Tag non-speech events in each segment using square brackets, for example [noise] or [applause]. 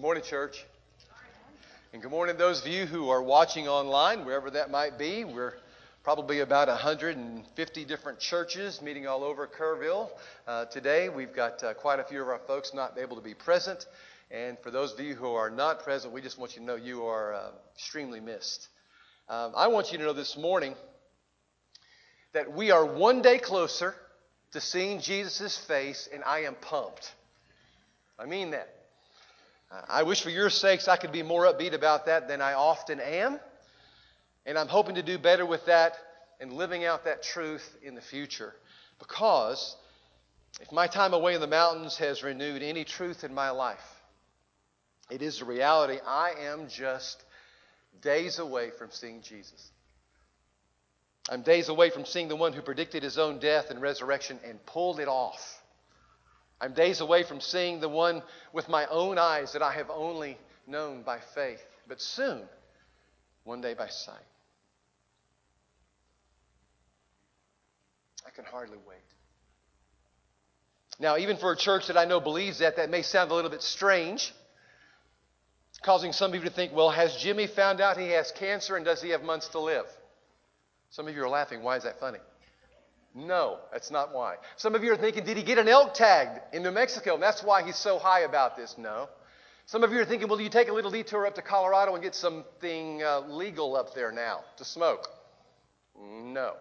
Good morning, church. And good morning, those of you who are watching online, wherever that might be. We're probably about 150 different churches meeting all over Kerrville. Uh, today, we've got uh, quite a few of our folks not able to be present. And for those of you who are not present, we just want you to know you are uh, extremely missed. Um, I want you to know this morning that we are one day closer to seeing Jesus' face, and I am pumped. I mean that. Uh, I wish for your sakes I could be more upbeat about that than I often am. And I'm hoping to do better with that and living out that truth in the future. Because if my time away in the mountains has renewed any truth in my life, it is a reality. I am just days away from seeing Jesus. I'm days away from seeing the one who predicted his own death and resurrection and pulled it off. I'm days away from seeing the one with my own eyes that I have only known by faith, but soon, one day by sight. I can hardly wait. Now, even for a church that I know believes that, that may sound a little bit strange, causing some people to think, well, has Jimmy found out he has cancer and does he have months to live? Some of you are laughing. Why is that funny? No, that's not why. Some of you are thinking, did he get an elk tag in New Mexico? And that's why he's so high about this. No. Some of you are thinking, well, you take a little detour up to Colorado and get something uh, legal up there now to smoke? No.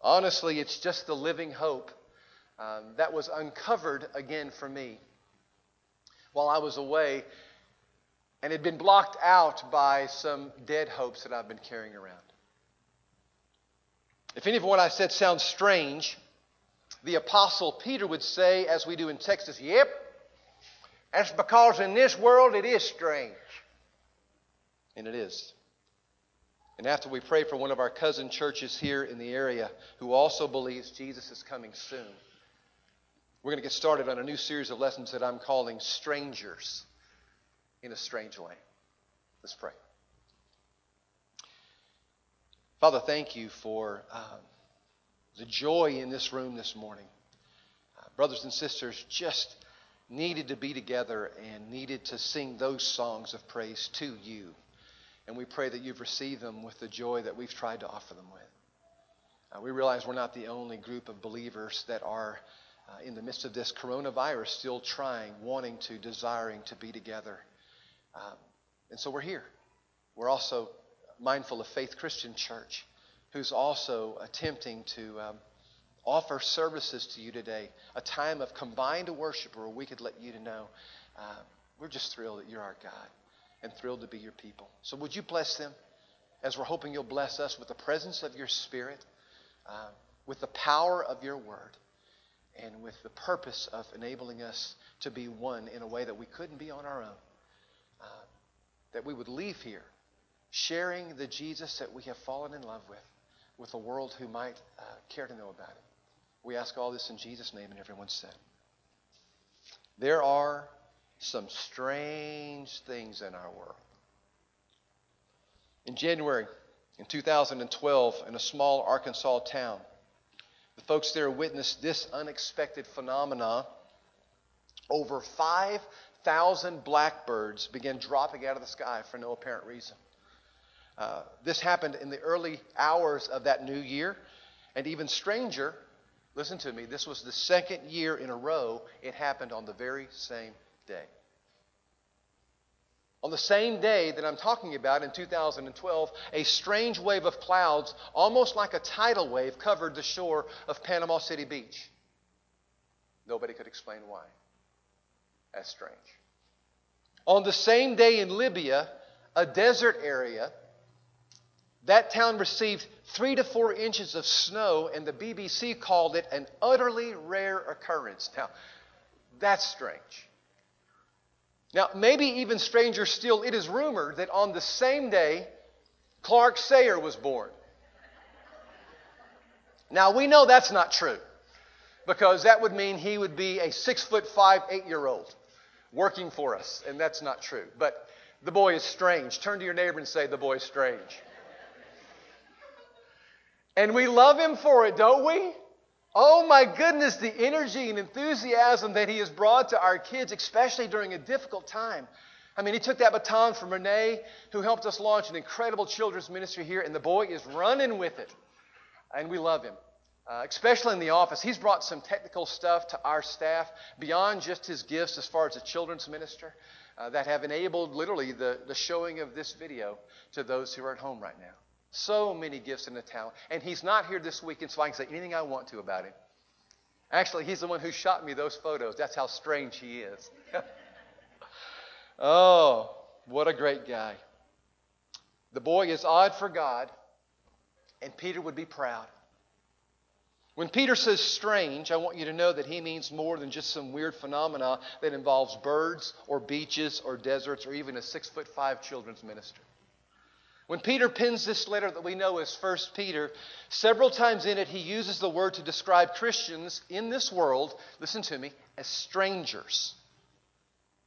Honestly, it's just the living hope um, that was uncovered again for me while I was away and had been blocked out by some dead hopes that I've been carrying around. If any of what I said sounds strange, the Apostle Peter would say, as we do in Texas, Yep, that's because in this world it is strange. And it is. And after we pray for one of our cousin churches here in the area who also believes Jesus is coming soon, we're going to get started on a new series of lessons that I'm calling Strangers in a Strange Land. Let's pray. Father, thank you for uh, the joy in this room this morning. Uh, brothers and sisters just needed to be together and needed to sing those songs of praise to you. And we pray that you've received them with the joy that we've tried to offer them with. Uh, we realize we're not the only group of believers that are uh, in the midst of this coronavirus still trying, wanting to, desiring to be together. Um, and so we're here. We're also mindful of Faith Christian Church, who's also attempting to um, offer services to you today, a time of combined worship where we could let you to know uh, we're just thrilled that you're our God and thrilled to be your people. So would you bless them as we're hoping you'll bless us with the presence of your Spirit, uh, with the power of your word, and with the purpose of enabling us to be one in a way that we couldn't be on our own. Uh, that we would leave here sharing the Jesus that we have fallen in love with with a world who might uh, care to know about it. We ask all this in Jesus' name, and everyone said. There are some strange things in our world. In January in 2012, in a small Arkansas town, the folks there witnessed this unexpected phenomenon. Over 5,000 blackbirds began dropping out of the sky for no apparent reason. Uh, this happened in the early hours of that new year. And even stranger, listen to me, this was the second year in a row it happened on the very same day. On the same day that I'm talking about in 2012, a strange wave of clouds, almost like a tidal wave, covered the shore of Panama City Beach. Nobody could explain why. That's strange. On the same day in Libya, a desert area that town received three to four inches of snow, and the BBC called it an utterly rare occurrence. Now, that's strange. Now, maybe even stranger still, it is rumored that on the same day, Clark Sayer was born. Now, we know that's not true because that would mean he would be a six foot five, eight year old working for us, and that's not true. But the boy is strange. Turn to your neighbor and say, The boy is strange. And we love him for it, don't we? Oh my goodness, the energy and enthusiasm that he has brought to our kids, especially during a difficult time. I mean, he took that baton from Renee, who helped us launch an incredible children's ministry here, and the boy is running with it. And we love him, uh, especially in the office. He's brought some technical stuff to our staff beyond just his gifts as far as a children's minister uh, that have enabled literally the, the showing of this video to those who are at home right now. So many gifts and a talent. And he's not here this weekend, so I can say anything I want to about him. Actually, he's the one who shot me those photos. That's how strange he is. [laughs] oh, what a great guy. The boy is odd for God, and Peter would be proud. When Peter says strange, I want you to know that he means more than just some weird phenomena that involves birds or beaches or deserts or even a six foot five children's ministry. When Peter pens this letter that we know as 1 Peter, several times in it he uses the word to describe Christians in this world, listen to me, as strangers.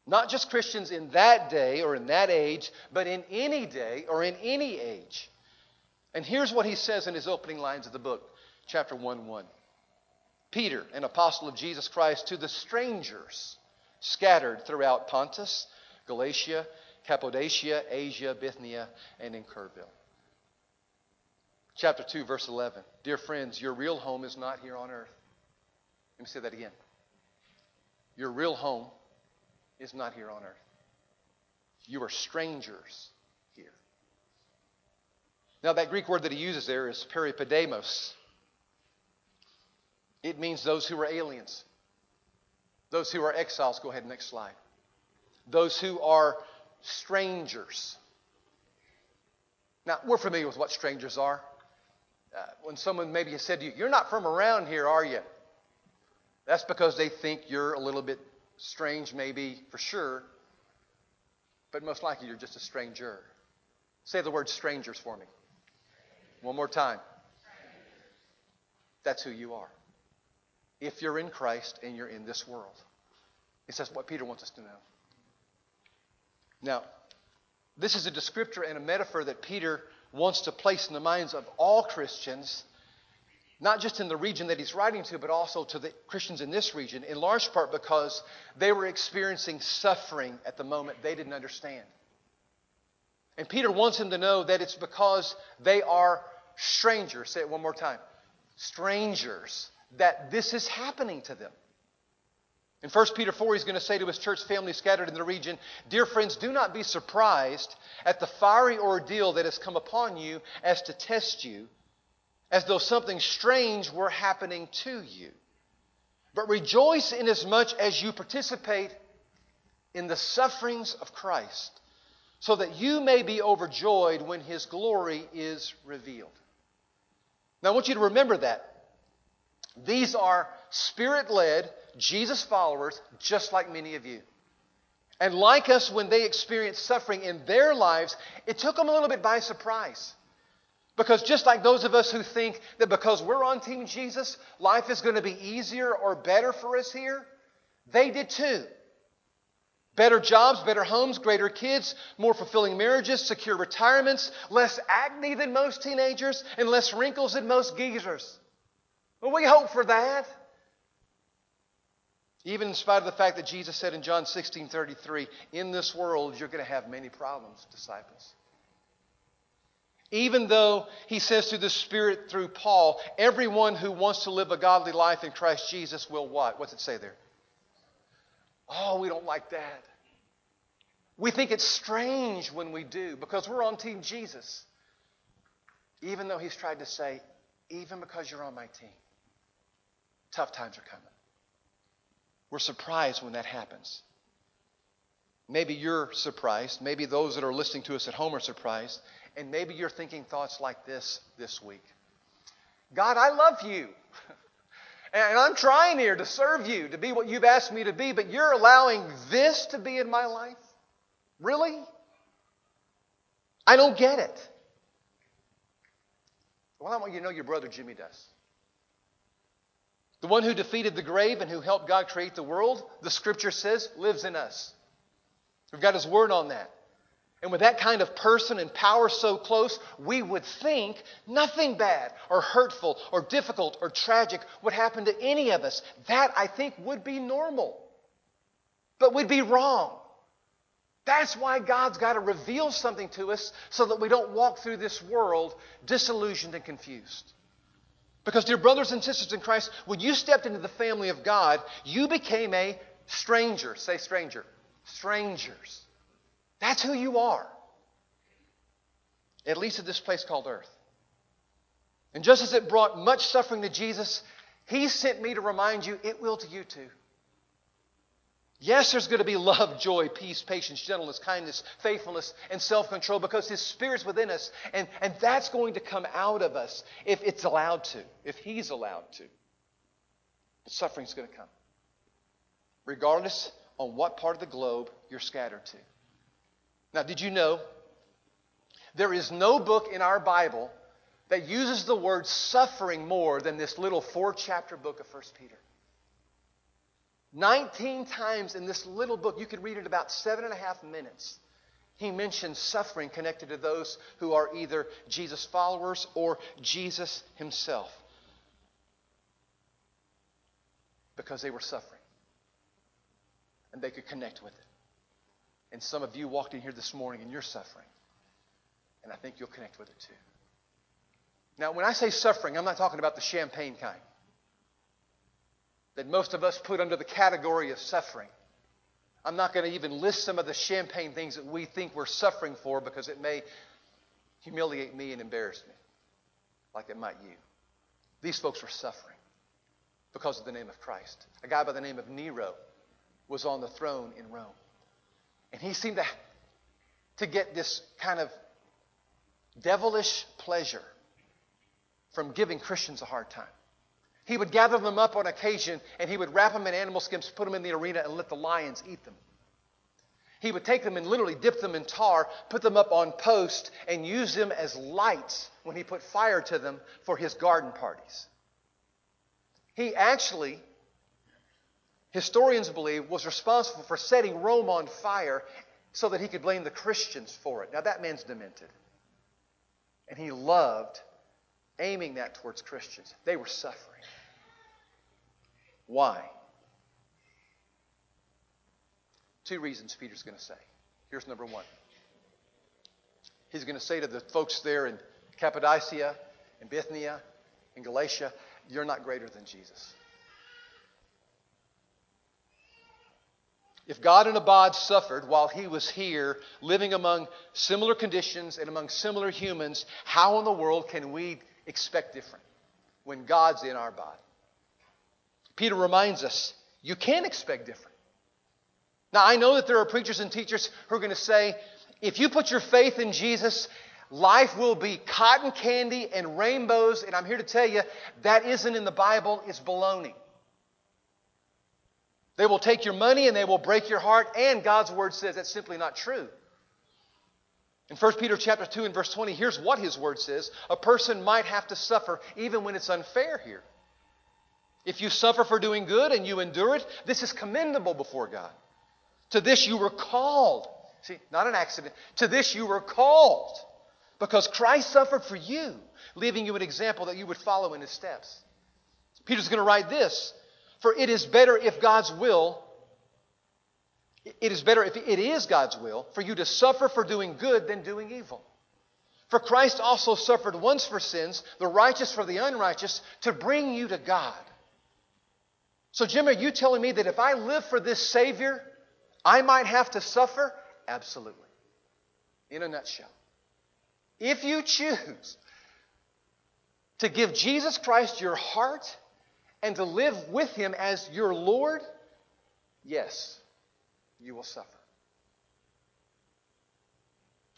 Not just Christians in that day or in that age, but in any day or in any age. And here's what he says in his opening lines of the book, chapter 1 1. Peter, an apostle of Jesus Christ, to the strangers scattered throughout Pontus, Galatia, Cappadocia, Asia, Bithynia, and in Kerrville. Chapter 2, verse 11. Dear friends, your real home is not here on earth. Let me say that again. Your real home is not here on earth. You are strangers here. Now, that Greek word that he uses there is parepidemos. It means those who are aliens, those who are exiles. Go ahead, next slide. Those who are strangers. Now, we're familiar with what strangers are. Uh, when someone maybe has said to you, You're not from around here, are you? That's because they think you're a little bit strange, maybe for sure, but most likely you're just a stranger. Say the word strangers for me. One more time. That's who you are. If you're in Christ and you're in this world. It's just what Peter wants us to know. Now, this is a descriptor and a metaphor that Peter wants to place in the minds of all Christians, not just in the region that he's writing to, but also to the Christians in this region, in large part because they were experiencing suffering at the moment they didn't understand. And Peter wants them to know that it's because they are strangers. Say it one more time strangers, that this is happening to them. In 1 Peter 4, he's going to say to his church family scattered in the region Dear friends, do not be surprised at the fiery ordeal that has come upon you as to test you, as though something strange were happening to you. But rejoice inasmuch as you participate in the sufferings of Christ, so that you may be overjoyed when his glory is revealed. Now, I want you to remember that. These are spirit led, Jesus followers, just like many of you. And like us, when they experienced suffering in their lives, it took them a little bit by surprise. Because just like those of us who think that because we're on Team Jesus, life is going to be easier or better for us here, they did too. Better jobs, better homes, greater kids, more fulfilling marriages, secure retirements, less acne than most teenagers, and less wrinkles than most geezers. Well, we hope for that. Even in spite of the fact that Jesus said in John 16 33, in this world you're going to have many problems, disciples. Even though he says through the Spirit, through Paul, everyone who wants to live a godly life in Christ Jesus will what? What's it say there? Oh, we don't like that. We think it's strange when we do because we're on Team Jesus. Even though he's tried to say, even because you're on my team, tough times are coming. We're surprised when that happens. Maybe you're surprised. Maybe those that are listening to us at home are surprised. And maybe you're thinking thoughts like this this week God, I love you. [laughs] and I'm trying here to serve you, to be what you've asked me to be, but you're allowing this to be in my life? Really? I don't get it. Well, I want you to know your brother Jimmy does. The one who defeated the grave and who helped God create the world, the scripture says, lives in us. We've got his word on that. And with that kind of person and power so close, we would think nothing bad or hurtful or difficult or tragic would happen to any of us. That, I think, would be normal. But we'd be wrong. That's why God's got to reveal something to us so that we don't walk through this world disillusioned and confused. Because, dear brothers and sisters in Christ, when you stepped into the family of God, you became a stranger. Say stranger. Strangers. That's who you are. At least at this place called earth. And just as it brought much suffering to Jesus, He sent me to remind you it will to you too. Yes, there's going to be love, joy, peace, patience, gentleness, kindness, faithfulness, and self control because His Spirit's within us. And, and that's going to come out of us if it's allowed to, if He's allowed to. But suffering's going to come. Regardless on what part of the globe you're scattered to. Now, did you know there is no book in our Bible that uses the word suffering more than this little four chapter book of 1 Peter? 19 times in this little book, you could read it about seven and a half minutes. He mentions suffering connected to those who are either Jesus followers or Jesus himself because they were suffering and they could connect with it. And some of you walked in here this morning and you're suffering. And I think you'll connect with it too. Now, when I say suffering, I'm not talking about the champagne kind that most of us put under the category of suffering. I'm not going to even list some of the champagne things that we think we're suffering for because it may humiliate me and embarrass me, like it might you. These folks were suffering because of the name of Christ. A guy by the name of Nero was on the throne in Rome. And he seemed to, to get this kind of devilish pleasure from giving Christians a hard time. He would gather them up on occasion and he would wrap them in animal skins, put them in the arena, and let the lions eat them. He would take them and literally dip them in tar, put them up on posts, and use them as lights when he put fire to them for his garden parties. He actually, historians believe, was responsible for setting Rome on fire so that he could blame the Christians for it. Now, that man's demented. And he loved aiming that towards Christians. They were suffering. Why? Two reasons Peter's going to say. Here's number one. He's going to say to the folks there in Cappadocia, in Bithynia, in Galatia, you're not greater than Jesus. If God and Abad suffered while he was here, living among similar conditions and among similar humans, how in the world can we expect different when God's in our body? Peter reminds us you can expect different. Now, I know that there are preachers and teachers who are going to say, if you put your faith in Jesus, life will be cotton candy and rainbows. And I'm here to tell you that isn't in the Bible, it's baloney. They will take your money and they will break your heart, and God's word says that's simply not true. In 1 Peter chapter 2 and verse 20, here's what his word says. A person might have to suffer even when it's unfair here. If you suffer for doing good and you endure it, this is commendable before God. To this you were called. See, not an accident. To this you were called because Christ suffered for you, leaving you an example that you would follow in his steps. Peter's going to write this For it is better if God's will, it is better if it is God's will for you to suffer for doing good than doing evil. For Christ also suffered once for sins, the righteous for the unrighteous, to bring you to God. So, Jim, are you telling me that if I live for this Savior, I might have to suffer? Absolutely. In a nutshell. If you choose to give Jesus Christ your heart and to live with Him as your Lord, yes, you will suffer.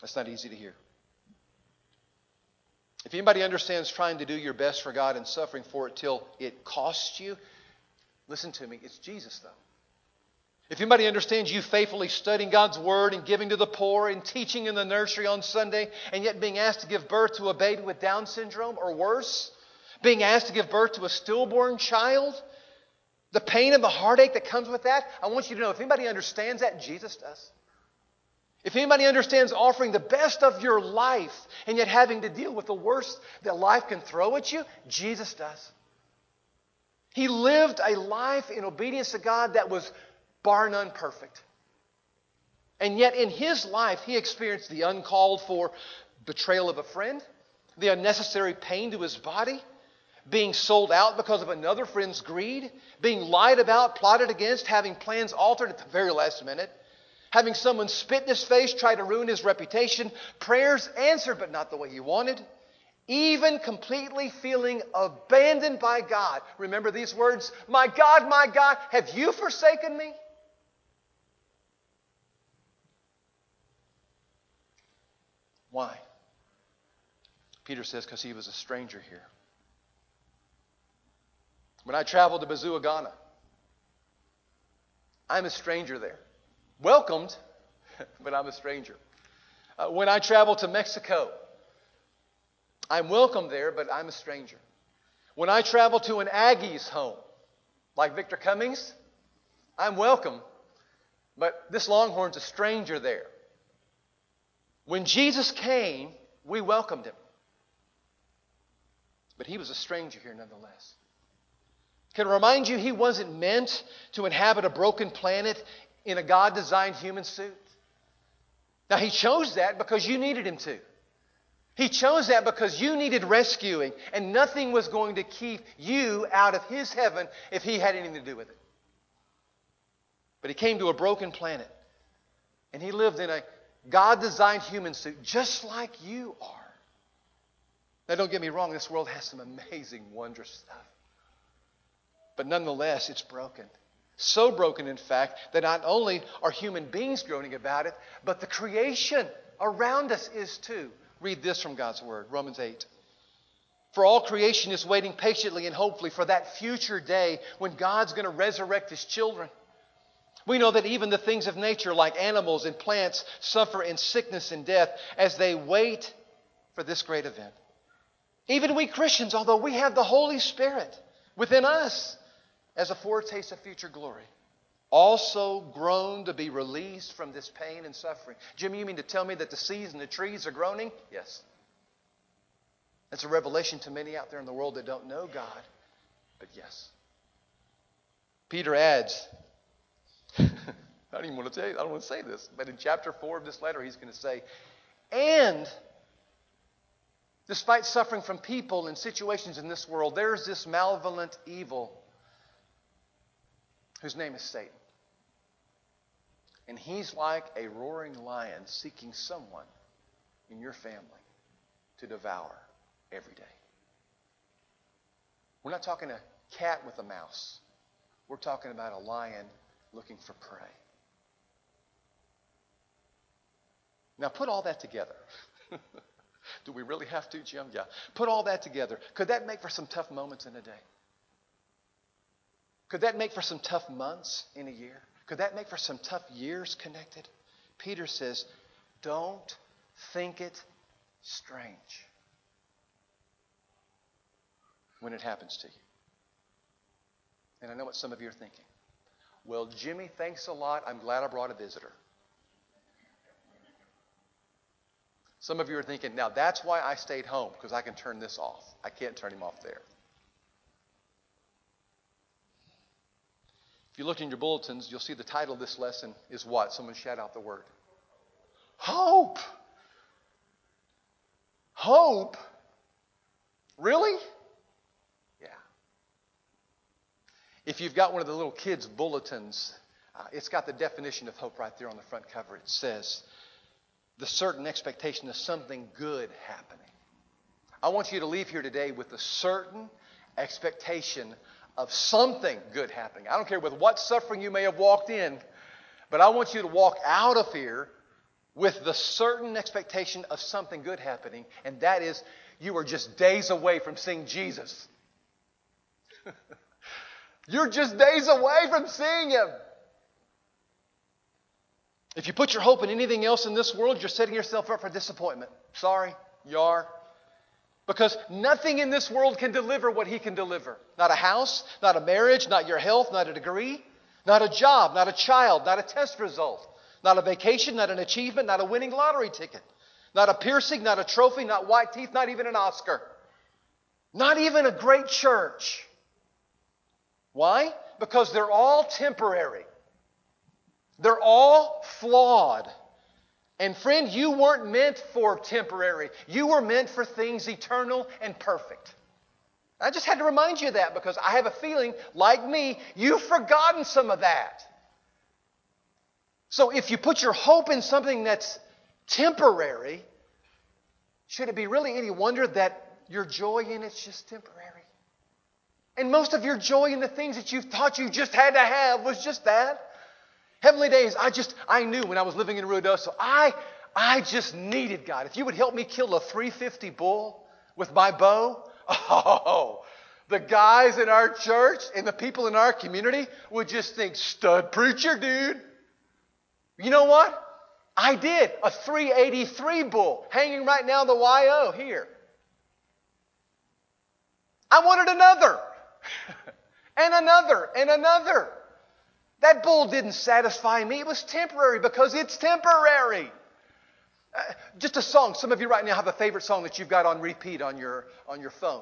That's not easy to hear. If anybody understands trying to do your best for God and suffering for it till it costs you, Listen to me, it's Jesus, though. If anybody understands you faithfully studying God's Word and giving to the poor and teaching in the nursery on Sunday and yet being asked to give birth to a baby with Down syndrome or worse, being asked to give birth to a stillborn child, the pain and the heartache that comes with that, I want you to know if anybody understands that, Jesus does. If anybody understands offering the best of your life and yet having to deal with the worst that life can throw at you, Jesus does. He lived a life in obedience to God that was bar none perfect. And yet, in his life, he experienced the uncalled for betrayal of a friend, the unnecessary pain to his body, being sold out because of another friend's greed, being lied about, plotted against, having plans altered at the very last minute, having someone spit in his face, try to ruin his reputation, prayers answered but not the way he wanted, even completely feeling abandoned by God. Remember these words? My God, my God, have you forsaken me? Why? Peter says, because he was a stranger here. When I traveled to Bazua, Ghana, I'm a stranger there. Welcomed, [laughs] but I'm a stranger. Uh, when I travel to Mexico, I'm welcome there, but I'm a stranger. When I travel to an Aggie's home, like Victor Cummings, I'm welcome, but this Longhorn's a stranger there. When Jesus came, we welcomed him. But he was a stranger here nonetheless. Can remind you he wasn't meant to inhabit a broken planet in a God designed human suit. Now, he chose that because you needed him to. He chose that because you needed rescuing, and nothing was going to keep you out of his heaven if he had anything to do with it. But he came to a broken planet, and he lived in a God designed human suit just like you are. Now, don't get me wrong, this world has some amazing, wondrous stuff. But nonetheless, it's broken. So broken, in fact, that not only are human beings groaning about it, but the creation around us is too. Read this from God's Word, Romans 8. For all creation is waiting patiently and hopefully for that future day when God's going to resurrect His children. We know that even the things of nature, like animals and plants, suffer in sickness and death as they wait for this great event. Even we Christians, although we have the Holy Spirit within us as a foretaste of future glory, also groan to be released from this pain and suffering. Jimmy, you mean to tell me that the seas and the trees are groaning? Yes. That's a revelation to many out there in the world that don't know God. But yes. Peter adds, [laughs] I don't even want to tell you, I don't want to say this, but in chapter 4 of this letter, he's going to say, and despite suffering from people and situations in this world, there's this malevolent evil whose name is Satan. And he's like a roaring lion seeking someone in your family to devour every day. We're not talking a cat with a mouse. We're talking about a lion looking for prey. Now, put all that together. [laughs] Do we really have to, Jim? Yeah. Put all that together. Could that make for some tough moments in a day? Could that make for some tough months in a year? Could that make for some tough years connected? Peter says, don't think it strange when it happens to you. And I know what some of you are thinking. Well, Jimmy, thanks a lot. I'm glad I brought a visitor. Some of you are thinking, now that's why I stayed home, because I can turn this off. I can't turn him off there. If you look in your bulletins, you'll see the title of this lesson is what? Someone shout out the word. Hope. Hope? Really? Yeah. If you've got one of the little kids' bulletins, uh, it's got the definition of hope right there on the front cover. It says, the certain expectation of something good happening. I want you to leave here today with a certain expectation of something good happening. I don't care with what suffering you may have walked in, but I want you to walk out of here with the certain expectation of something good happening, and that is you are just days away from seeing Jesus. [laughs] You're just days away from seeing Him. If you put your hope in anything else in this world, you're setting yourself up for disappointment. Sorry, you are. Because nothing in this world can deliver what He can deliver. Not a house, not a marriage, not your health, not a degree, not a job, not a child, not a test result, Not a vacation, not an achievement, not a winning lottery ticket. Not a piercing, not a trophy, not white teeth, not even an Oscar. Not even a great church. Why? Because they're all temporary. They're all flawed. And friend, you weren't meant for temporary. You were meant for things eternal and perfect. I just had to remind you of that because I have a feeling, like me, you've forgotten some of that. So if you put your hope in something that's temporary, should it be really any wonder that your joy in it's just temporary? And most of your joy in the things that you thought you just had to have was just that. Heavenly days, I just, I knew when I was living in Ruidoso, I, I just needed God. If you would help me kill a 350 bull with my bow, [laughs] oh, the guys in our church and the people in our community would just think, stud preacher, dude. You know what? I did a 383 bull hanging right now in the YO here. I wanted another, [laughs] and another, and another. That bull didn't satisfy me. It was temporary because it's temporary. Uh, just a song. Some of you right now have a favorite song that you've got on repeat on your, on your phone.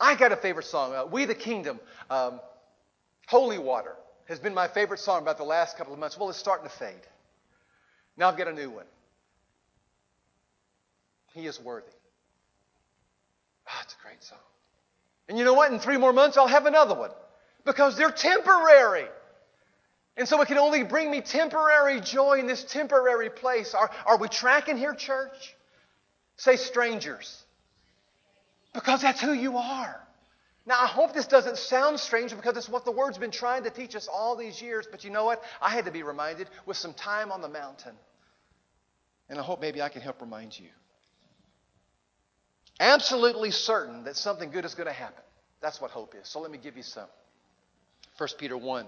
I got a favorite song. Uh, we the Kingdom, um, Holy Water, has been my favorite song about the last couple of months. Well, it's starting to fade. Now I've got a new one. He is worthy. Oh, it's a great song. And you know what? In three more months, I'll have another one because they're temporary. And so it can only bring me temporary joy in this temporary place. Are, are we tracking here, church? Say strangers. Because that's who you are. Now, I hope this doesn't sound strange because it's what the Word's been trying to teach us all these years. But you know what? I had to be reminded with some time on the mountain. And I hope maybe I can help remind you. Absolutely certain that something good is going to happen. That's what hope is. So let me give you some. 1 Peter 1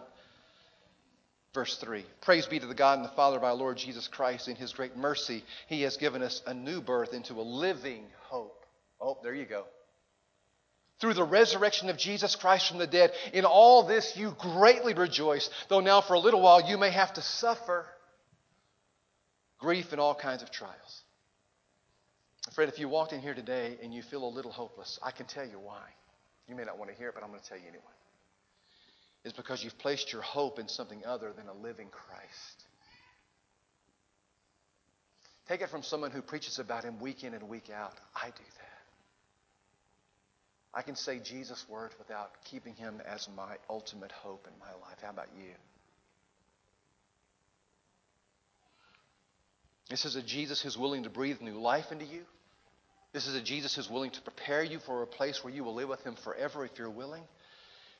Verse 3 Praise be to the God and the Father of our Lord Jesus Christ. In his great mercy, he has given us a new birth into a living hope. Oh, there you go. Through the resurrection of Jesus Christ from the dead, in all this you greatly rejoice, though now for a little while you may have to suffer grief and all kinds of trials. Friend, if you walked in here today and you feel a little hopeless, I can tell you why. You may not want to hear it, but I'm going to tell you anyway is because you've placed your hope in something other than a living Christ. Take it from someone who preaches about him week in and week out. I do that. I can say Jesus' words without keeping him as my ultimate hope in my life. How about you? This is a Jesus who's willing to breathe new life into you. This is a Jesus who's willing to prepare you for a place where you will live with him forever if you're willing.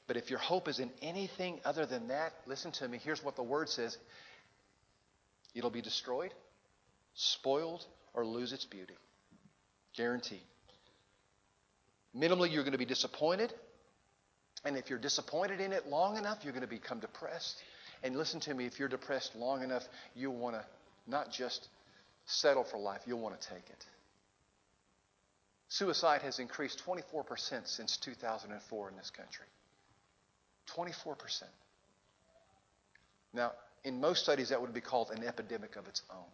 But if your hope is in anything other than that, listen to me. Here's what the word says it'll be destroyed, spoiled, or lose its beauty. Guaranteed. Minimally, you're going to be disappointed. And if you're disappointed in it long enough, you're going to become depressed. And listen to me, if you're depressed long enough, you'll want to not just settle for life, you'll want to take it. Suicide has increased 24% since 2004 in this country. 24%. Now, in most studies, that would be called an epidemic of its own.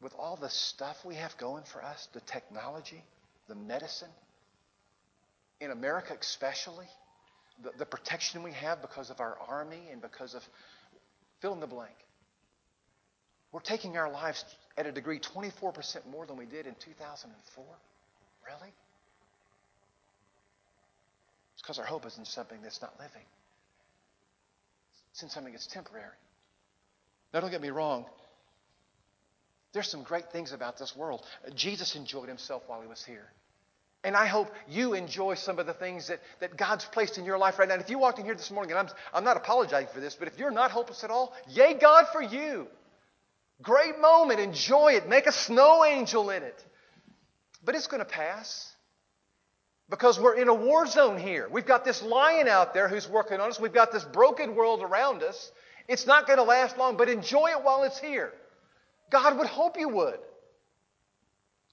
With all the stuff we have going for us, the technology, the medicine, in America especially, the, the protection we have because of our army and because of fill in the blank. We're taking our lives at a degree 24% more than we did in 2004. Really? Because our hope is in something that's not living. It's in something that's temporary. Now, don't get me wrong. There's some great things about this world. Jesus enjoyed himself while he was here. And I hope you enjoy some of the things that, that God's placed in your life right now. And if you walked in here this morning, and I'm, I'm not apologizing for this, but if you're not hopeless at all, yay, God for you. Great moment. Enjoy it. Make a snow angel in it. But it's going to pass. Because we're in a war zone here. We've got this lion out there who's working on us. We've got this broken world around us. It's not going to last long, but enjoy it while it's here. God would hope you would.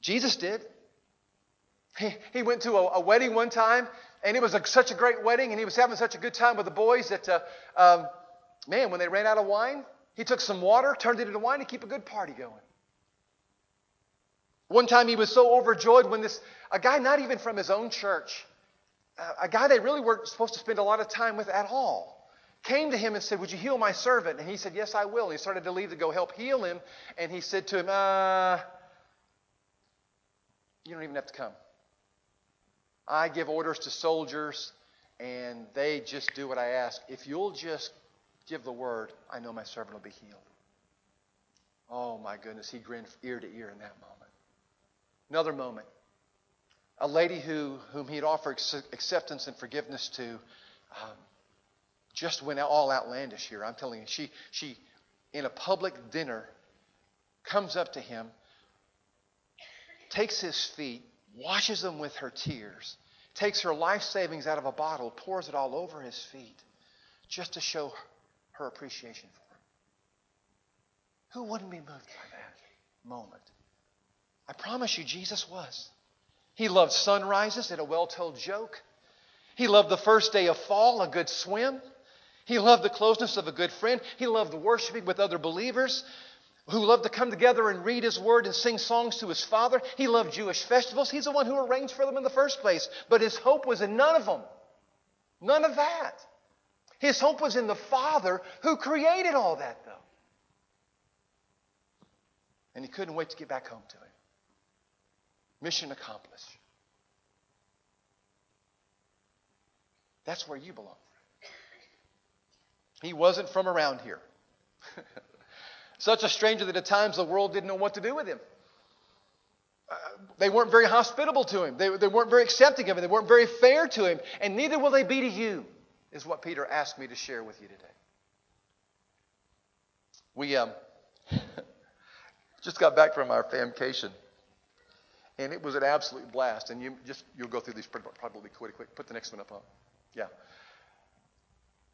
Jesus did. He, he went to a, a wedding one time, and it was a, such a great wedding, and he was having such a good time with the boys that, uh, um, man, when they ran out of wine, He took some water, turned it into wine to keep a good party going. One time he was so overjoyed when this, a guy not even from his own church, uh, a guy they really weren't supposed to spend a lot of time with at all, came to him and said, Would you heal my servant? And he said, Yes, I will. And he started to leave to go help heal him. And he said to him, uh, You don't even have to come. I give orders to soldiers, and they just do what I ask. If you'll just give the word, I know my servant will be healed. Oh, my goodness. He grinned ear to ear in that moment. Another moment. A lady who, whom he'd offered acceptance and forgiveness to um, just went all outlandish here. I'm telling you, she, she, in a public dinner, comes up to him, takes his feet, washes them with her tears, takes her life savings out of a bottle, pours it all over his feet, just to show her appreciation for him. Who wouldn't be moved by that moment? I promise you, Jesus was. He loved sunrises and a well told joke. He loved the first day of fall, a good swim. He loved the closeness of a good friend. He loved worshiping with other believers who loved to come together and read his word and sing songs to his father. He loved Jewish festivals. He's the one who arranged for them in the first place. But his hope was in none of them. None of that. His hope was in the Father who created all that, though. And he couldn't wait to get back home to him. Mission accomplished. That's where you belong. He wasn't from around here. [laughs] Such a stranger that at times the world didn't know what to do with him. Uh, they weren't very hospitable to him. They, they weren't very accepting of him. They weren't very fair to him. And neither will they be to you, is what Peter asked me to share with you today. We um, [laughs] just got back from our famcation. And it was an absolute blast. And you just you'll go through these probably quick. quick. Put the next one up on. Yeah.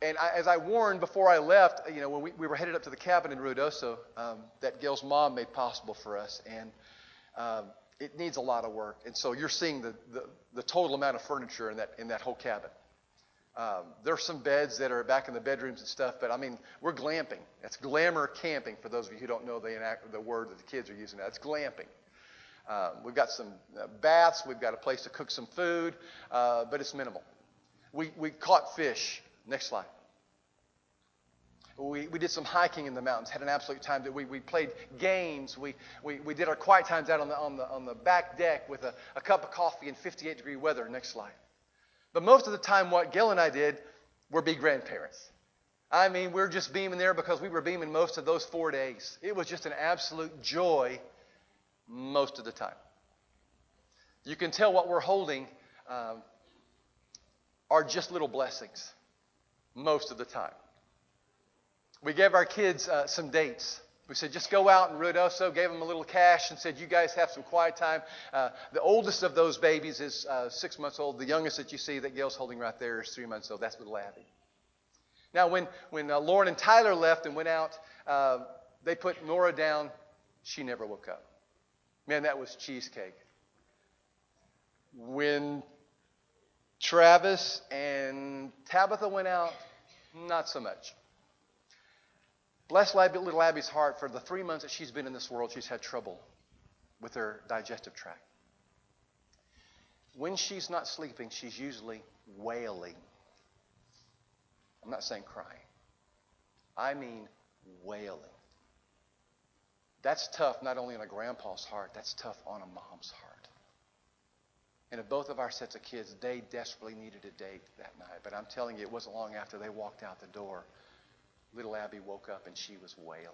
And I, as I warned before I left, you know, when we, we were headed up to the cabin in Ruidoso, um, that Gail's mom made possible for us, and um, it needs a lot of work. And so you're seeing the, the, the total amount of furniture in that in that whole cabin. Um, there's some beds that are back in the bedrooms and stuff, but I mean, we're glamping. It's glamour camping for those of you who don't know the, the word that the kids are using now. It's glamping. Um, we've got some uh, baths. We've got a place to cook some food, uh, but it's minimal. We, we caught fish. Next slide. We, we did some hiking in the mountains, had an absolute time. That we, we played games. We, we, we did our quiet times out on the, on the, on the back deck with a, a cup of coffee in 58 degree weather. Next slide. But most of the time, what Gail and I did were be grandparents. I mean, we're just beaming there because we were beaming most of those four days. It was just an absolute joy most of the time. You can tell what we're holding um, are just little blessings most of the time. We gave our kids uh, some dates. We said, just go out and Ruidoso, gave them a little cash and said, you guys have some quiet time. Uh, the oldest of those babies is uh, six months old. The youngest that you see that Gail's holding right there is three months old. That's little Abby. Now, when, when uh, Lauren and Tyler left and went out, uh, they put Nora down. She never woke up. Man, that was cheesecake. When Travis and Tabitha went out, not so much. Bless little Abby's heart for the three months that she's been in this world, she's had trouble with her digestive tract. When she's not sleeping, she's usually wailing. I'm not saying crying, I mean wailing. That's tough not only on a grandpa's heart, that's tough on a mom's heart. And of both of our sets of kids, they desperately needed a date that night. But I'm telling you, it wasn't long after they walked out the door, little Abby woke up and she was wailing.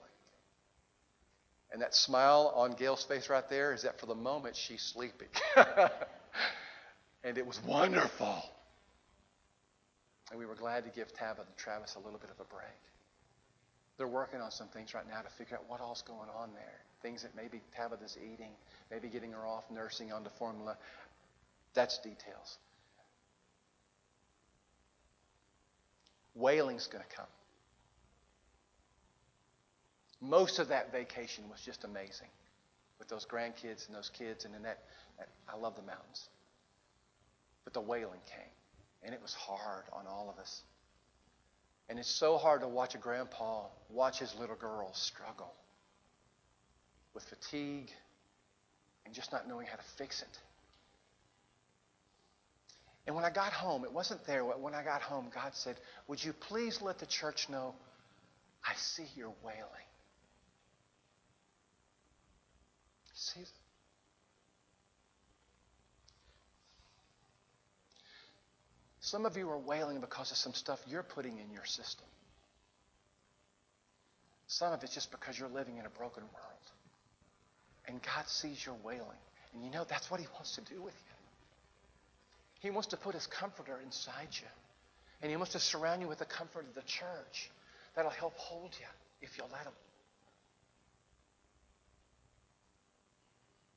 And that smile on Gail's face right there is that for the moment she's sleeping. [laughs] and it was wonderful. And we were glad to give Tabitha and Travis a little bit of a break. They're working on some things right now to figure out what all's going on there. Things that maybe Tabitha's eating, maybe getting her off nursing onto formula. That's details. Wailing's going to come. Most of that vacation was just amazing with those grandkids and those kids, and in that, that I love the mountains. But the wailing came, and it was hard on all of us. And it's so hard to watch a grandpa watch his little girl struggle with fatigue and just not knowing how to fix it. And when I got home, it wasn't there. When I got home, God said, Would you please let the church know I see you're wailing? See Some of you are wailing because of some stuff you're putting in your system. Some of it's just because you're living in a broken world. And God sees your wailing. And you know that's what He wants to do with you. He wants to put His comforter inside you. And He wants to surround you with the comfort of the church that'll help hold you if you'll let Him.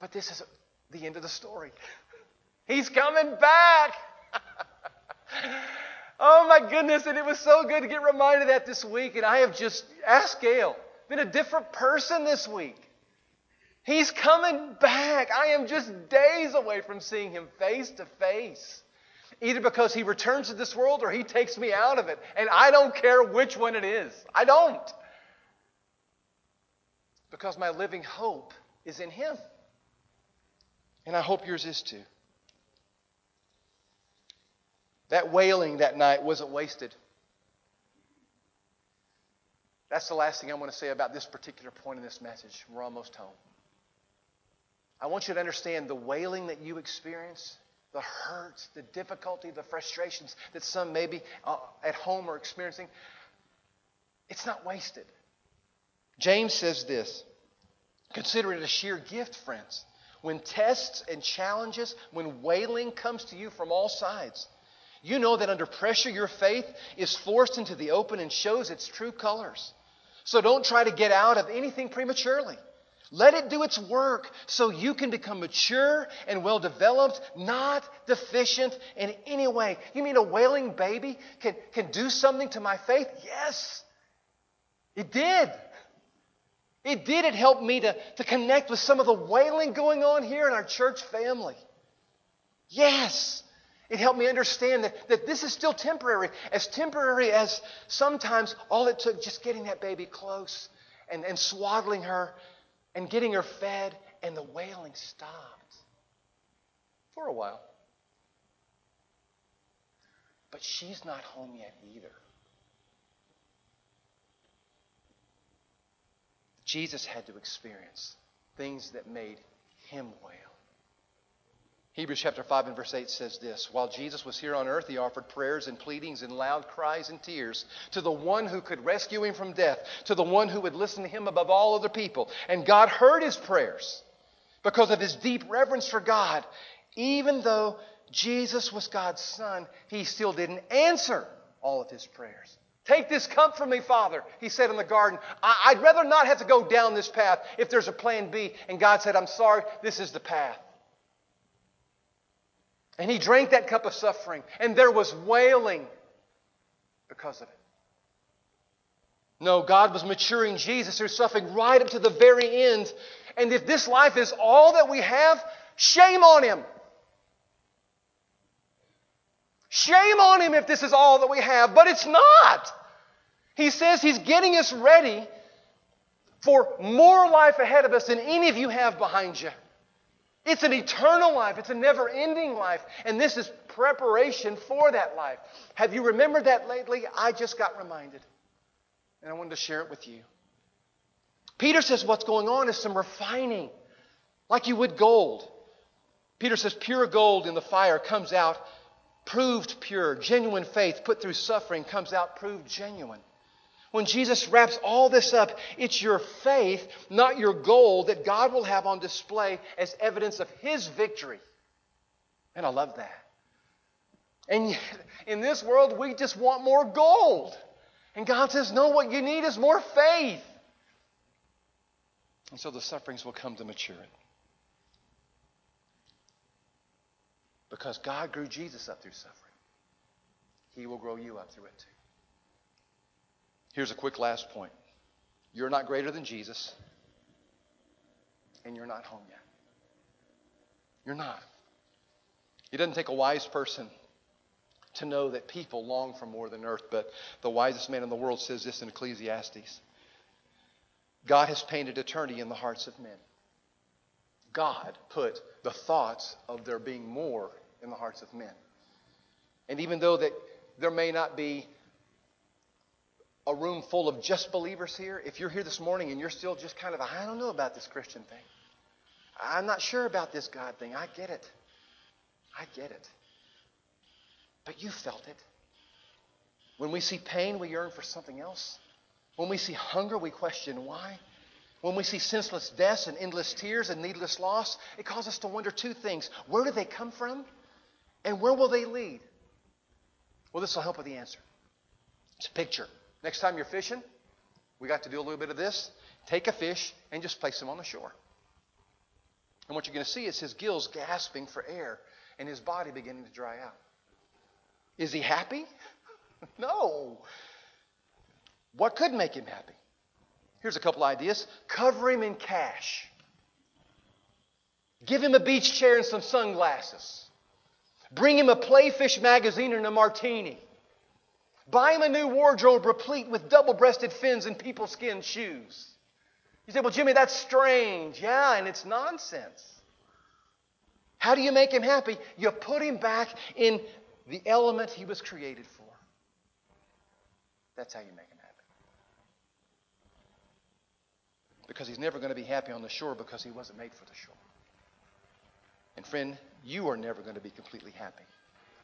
But this is the end of the story. [laughs] He's coming back. [laughs] oh my goodness, and it was so good to get reminded of that this week. And I have just asked Gail, been a different person this week. He's coming back. I am just days away from seeing him face to face. Either because he returns to this world or he takes me out of it. And I don't care which one it is. I don't. Because my living hope is in him. And I hope yours is too. That wailing that night wasn't wasted. That's the last thing I want to say about this particular point in this message. We're almost home. I want you to understand the wailing that you experience, the hurts, the difficulty, the frustrations that some maybe uh, at home are experiencing. It's not wasted. James says this Consider it a sheer gift, friends. When tests and challenges, when wailing comes to you from all sides, you know that under pressure, your faith is forced into the open and shows its true colors. So don't try to get out of anything prematurely. Let it do its work so you can become mature and well developed, not deficient in any way. You mean a wailing baby can, can do something to my faith? Yes, it did. It did. It helped me to, to connect with some of the wailing going on here in our church family. Yes. It helped me understand that, that this is still temporary. As temporary as sometimes all it took just getting that baby close and, and swaddling her and getting her fed, and the wailing stopped for a while. But she's not home yet either. Jesus had to experience things that made him wail. Hebrews chapter 5 and verse 8 says this While Jesus was here on earth, he offered prayers and pleadings and loud cries and tears to the one who could rescue him from death, to the one who would listen to him above all other people. And God heard his prayers because of his deep reverence for God. Even though Jesus was God's son, he still didn't answer all of his prayers. Take this cup from me, Father, he said in the garden. I- would rather not have to go down this path if there's a plan B. And God said, I'm sorry, this is the path. And he drank that cup of suffering, and there was wailing because of it. No, God was maturing Jesus through suffering right up to the very end. And if this life is all that we have, shame on him. Shame on him if this is all that we have, but it's not. He says he's getting us ready for more life ahead of us than any of you have behind you. It's an eternal life. It's a never ending life. And this is preparation for that life. Have you remembered that lately? I just got reminded. And I wanted to share it with you. Peter says what's going on is some refining, like you would gold. Peter says pure gold in the fire comes out proved pure. Genuine faith put through suffering comes out proved genuine. When Jesus wraps all this up, it's your faith, not your gold, that God will have on display as evidence of His victory. And I love that. And in this world, we just want more gold. And God says, no, what you need is more faith. And so the sufferings will come to maturity. Because God grew Jesus up through suffering, He will grow you up through it too. Here's a quick last point you're not greater than Jesus, and you're not home yet. You're not. It doesn't take a wise person to know that people long for more than earth. But the wisest man in the world says this in Ecclesiastes God has painted eternity in the hearts of men. God put the thoughts of there being more in the hearts of men. And even though that there may not be a room full of just believers here, if you're here this morning and you're still just kind of, I don't know about this Christian thing. I'm not sure about this God thing. I get it. I get it. But you felt it. When we see pain, we yearn for something else. When we see hunger, we question why. When we see senseless deaths and endless tears and needless loss, it causes us to wonder two things. Where do they come from? And where will they lead? Well, this will help with the answer. It's a picture. Next time you're fishing, we got to do a little bit of this. Take a fish and just place him on the shore. And what you're going to see is his gills gasping for air and his body beginning to dry out. Is he happy? [laughs] no. What could make him happy? Here's a couple ideas cover him in cash, give him a beach chair and some sunglasses, bring him a Playfish magazine and a martini. Buy him a new wardrobe replete with double breasted fins and people skin shoes. You say, well, Jimmy, that's strange. Yeah, and it's nonsense. How do you make him happy? You put him back in the element he was created for. That's how you make him happy. Because he's never going to be happy on the shore because he wasn't made for the shore. And friend, you are never going to be completely happy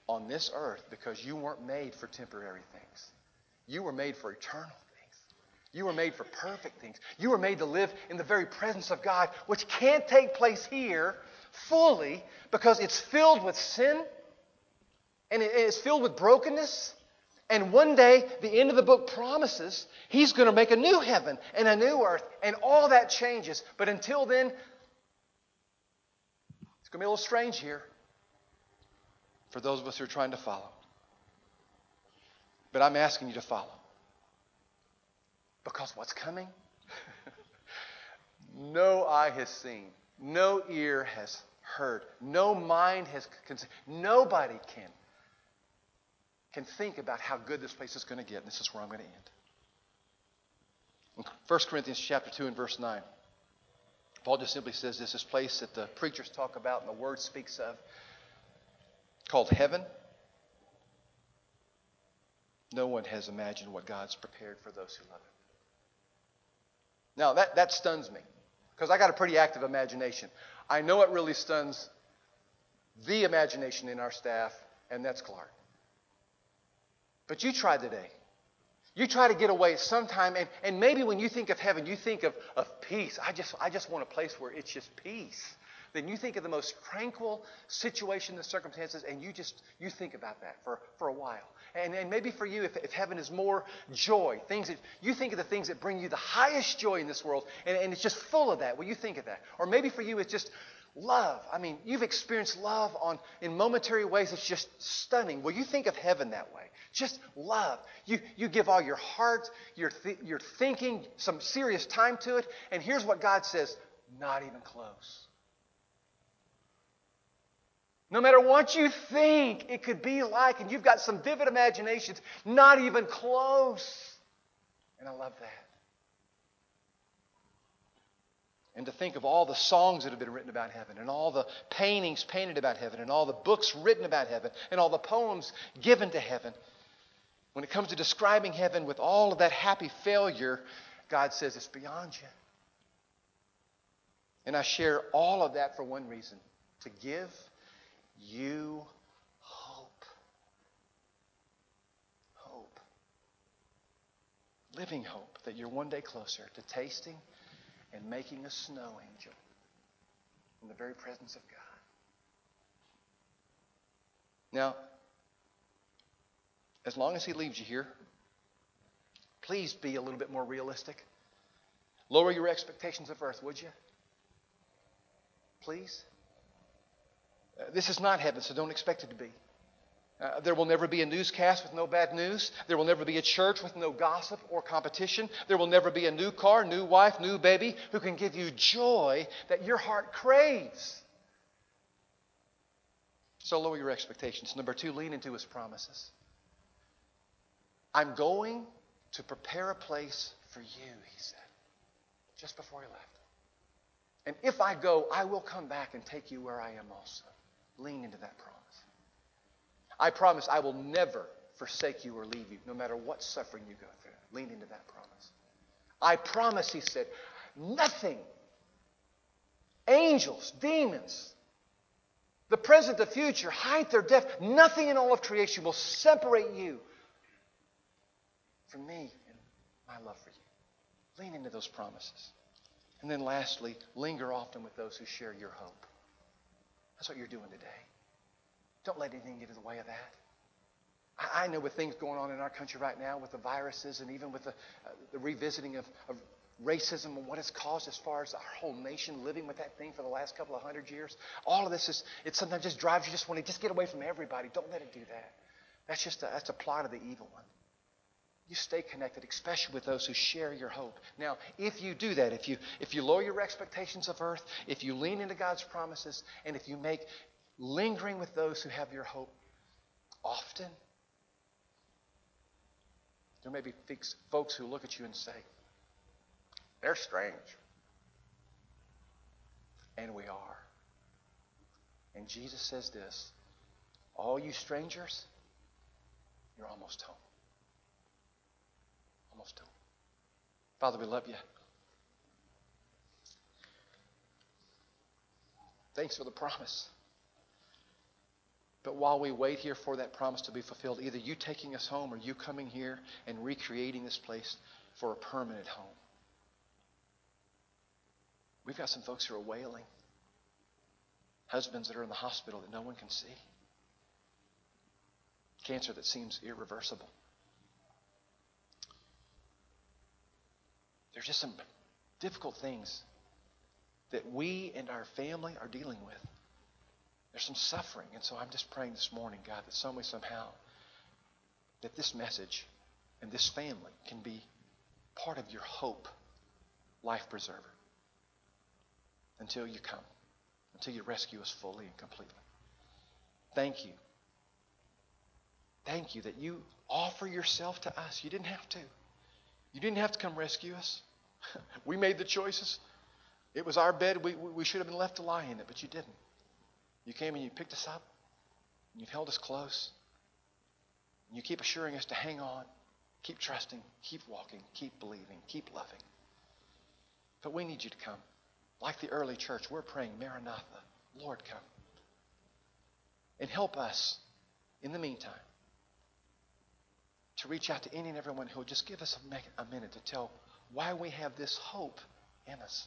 on this earth because you weren't made for temporary things. You were made for eternal things. You were made for perfect things. You were made to live in the very presence of God, which can't take place here fully because it's filled with sin and it's filled with brokenness. And one day, the end of the book promises he's going to make a new heaven and a new earth, and all that changes. But until then, it's going to be a little strange here for those of us who are trying to follow. But I'm asking you to follow. Because what's coming? [laughs] no eye has seen, no ear has heard, no mind has considered, nobody can can think about how good this place is going to get. And this is where I'm going to end. In 1 Corinthians chapter 2 and verse 9, Paul just simply says this, this place that the preachers talk about and the word speaks of, called heaven. No one has imagined what God's prepared for those who love Him. Now, that, that stuns me because I got a pretty active imagination. I know it really stuns the imagination in our staff, and that's Clark. But you try today. You try to get away sometime, and, and maybe when you think of heaven, you think of, of peace. I just, I just want a place where it's just peace. Then you think of the most tranquil situation and circumstances, and you just you think about that for, for a while. And, and maybe for you, if, if heaven is more joy, things that you think of the things that bring you the highest joy in this world, and, and it's just full of that. Well, you think of that. Or maybe for you, it's just love. I mean, you've experienced love on in momentary ways that's just stunning. Well, you think of heaven that way. Just love. You, you give all your heart, your, th- your thinking, some serious time to it. And here's what God says not even close. No matter what you think it could be like, and you've got some vivid imaginations, not even close. And I love that. And to think of all the songs that have been written about heaven, and all the paintings painted about heaven, and all the books written about heaven, and all the poems given to heaven. When it comes to describing heaven with all of that happy failure, God says it's beyond you. And I share all of that for one reason to give you hope. Hope. Living hope that you're one day closer to tasting and making a snow angel in the very presence of God. Now, as long as He leaves you here, please be a little bit more realistic. Lower your expectations of earth, would you? Please? Uh, this is not heaven, so don't expect it to be. Uh, there will never be a newscast with no bad news. There will never be a church with no gossip or competition. There will never be a new car, new wife, new baby who can give you joy that your heart craves. So lower your expectations. Number two, lean into his promises. I'm going to prepare a place for you, he said, just before he left. And if I go, I will come back and take you where I am also. Lean into that promise. I promise I will never forsake you or leave you, no matter what suffering you go through. Lean into that promise. I promise, he said, nothing, angels, demons, the present, the future, height or depth, nothing in all of creation will separate you from me and my love for you. Lean into those promises. And then lastly, linger often with those who share your hope. That's what you're doing today. Don't let anything get in the way of that. I know with things going on in our country right now, with the viruses and even with the, uh, the revisiting of, of racism and what it's caused as far as our whole nation living with that thing for the last couple of hundred years, all of this is, it sometimes just drives you just want to just get away from everybody. Don't let it do that. That's just a, that's a plot of the evil one. You stay connected, especially with those who share your hope. Now, if you do that, if you if you lower your expectations of earth, if you lean into God's promises, and if you make lingering with those who have your hope often, there may be folks who look at you and say, they're strange. And we are. And Jesus says this All you strangers, you're almost home. Almost home. Father, we love you. Thanks for the promise. But while we wait here for that promise to be fulfilled, either you taking us home or you coming here and recreating this place for a permanent home. We've got some folks who are wailing. Husbands that are in the hospital that no one can see. Cancer that seems irreversible. There's just some difficult things that we and our family are dealing with. There's some suffering. And so I'm just praying this morning, God, that some way, somehow, that this message and this family can be part of your hope, life preserver, until you come, until you rescue us fully and completely. Thank you. Thank you that you offer yourself to us. You didn't have to. You didn't have to come rescue us. [laughs] we made the choices. It was our bed. We, we should have been left to lie in it, but you didn't. You came and you picked us up. And you've held us close. And you keep assuring us to hang on, keep trusting, keep walking, keep believing, keep loving. But we need you to come. Like the early church, we're praying, Maranatha, Lord, come. And help us, in the meantime, to reach out to any and everyone who will just give us a, minute to tell why we have this hope in us.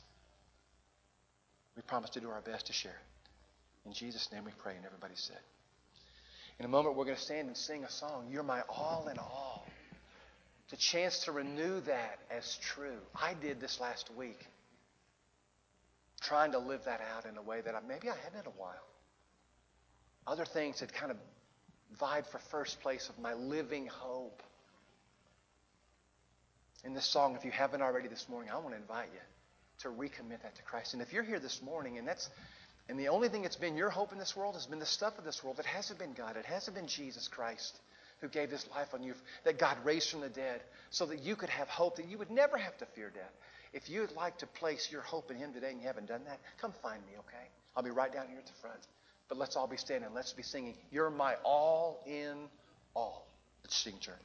We promise to do our best to share it. In Jesus' name we pray, and everybody said. In a moment, we're going to stand and sing a song, You're My All in All. The chance to renew that as true. I did this last week, trying to live that out in a way that I, maybe I hadn't in a while. Other things had kind of vied for first place of my living hope. In this song, if you haven't already this morning, I want to invite you to recommit that to Christ. And if you're here this morning and that's and the only thing that's been your hope in this world has been the stuff of this world. It hasn't been God. It hasn't been Jesus Christ who gave his life on you, that God raised from the dead so that you could have hope, that you would never have to fear death. If you'd like to place your hope in him today and you haven't done that, come find me, okay? I'll be right down here at the front. But let's all be standing. Let's be singing, You're my all in all. Let's sing, church.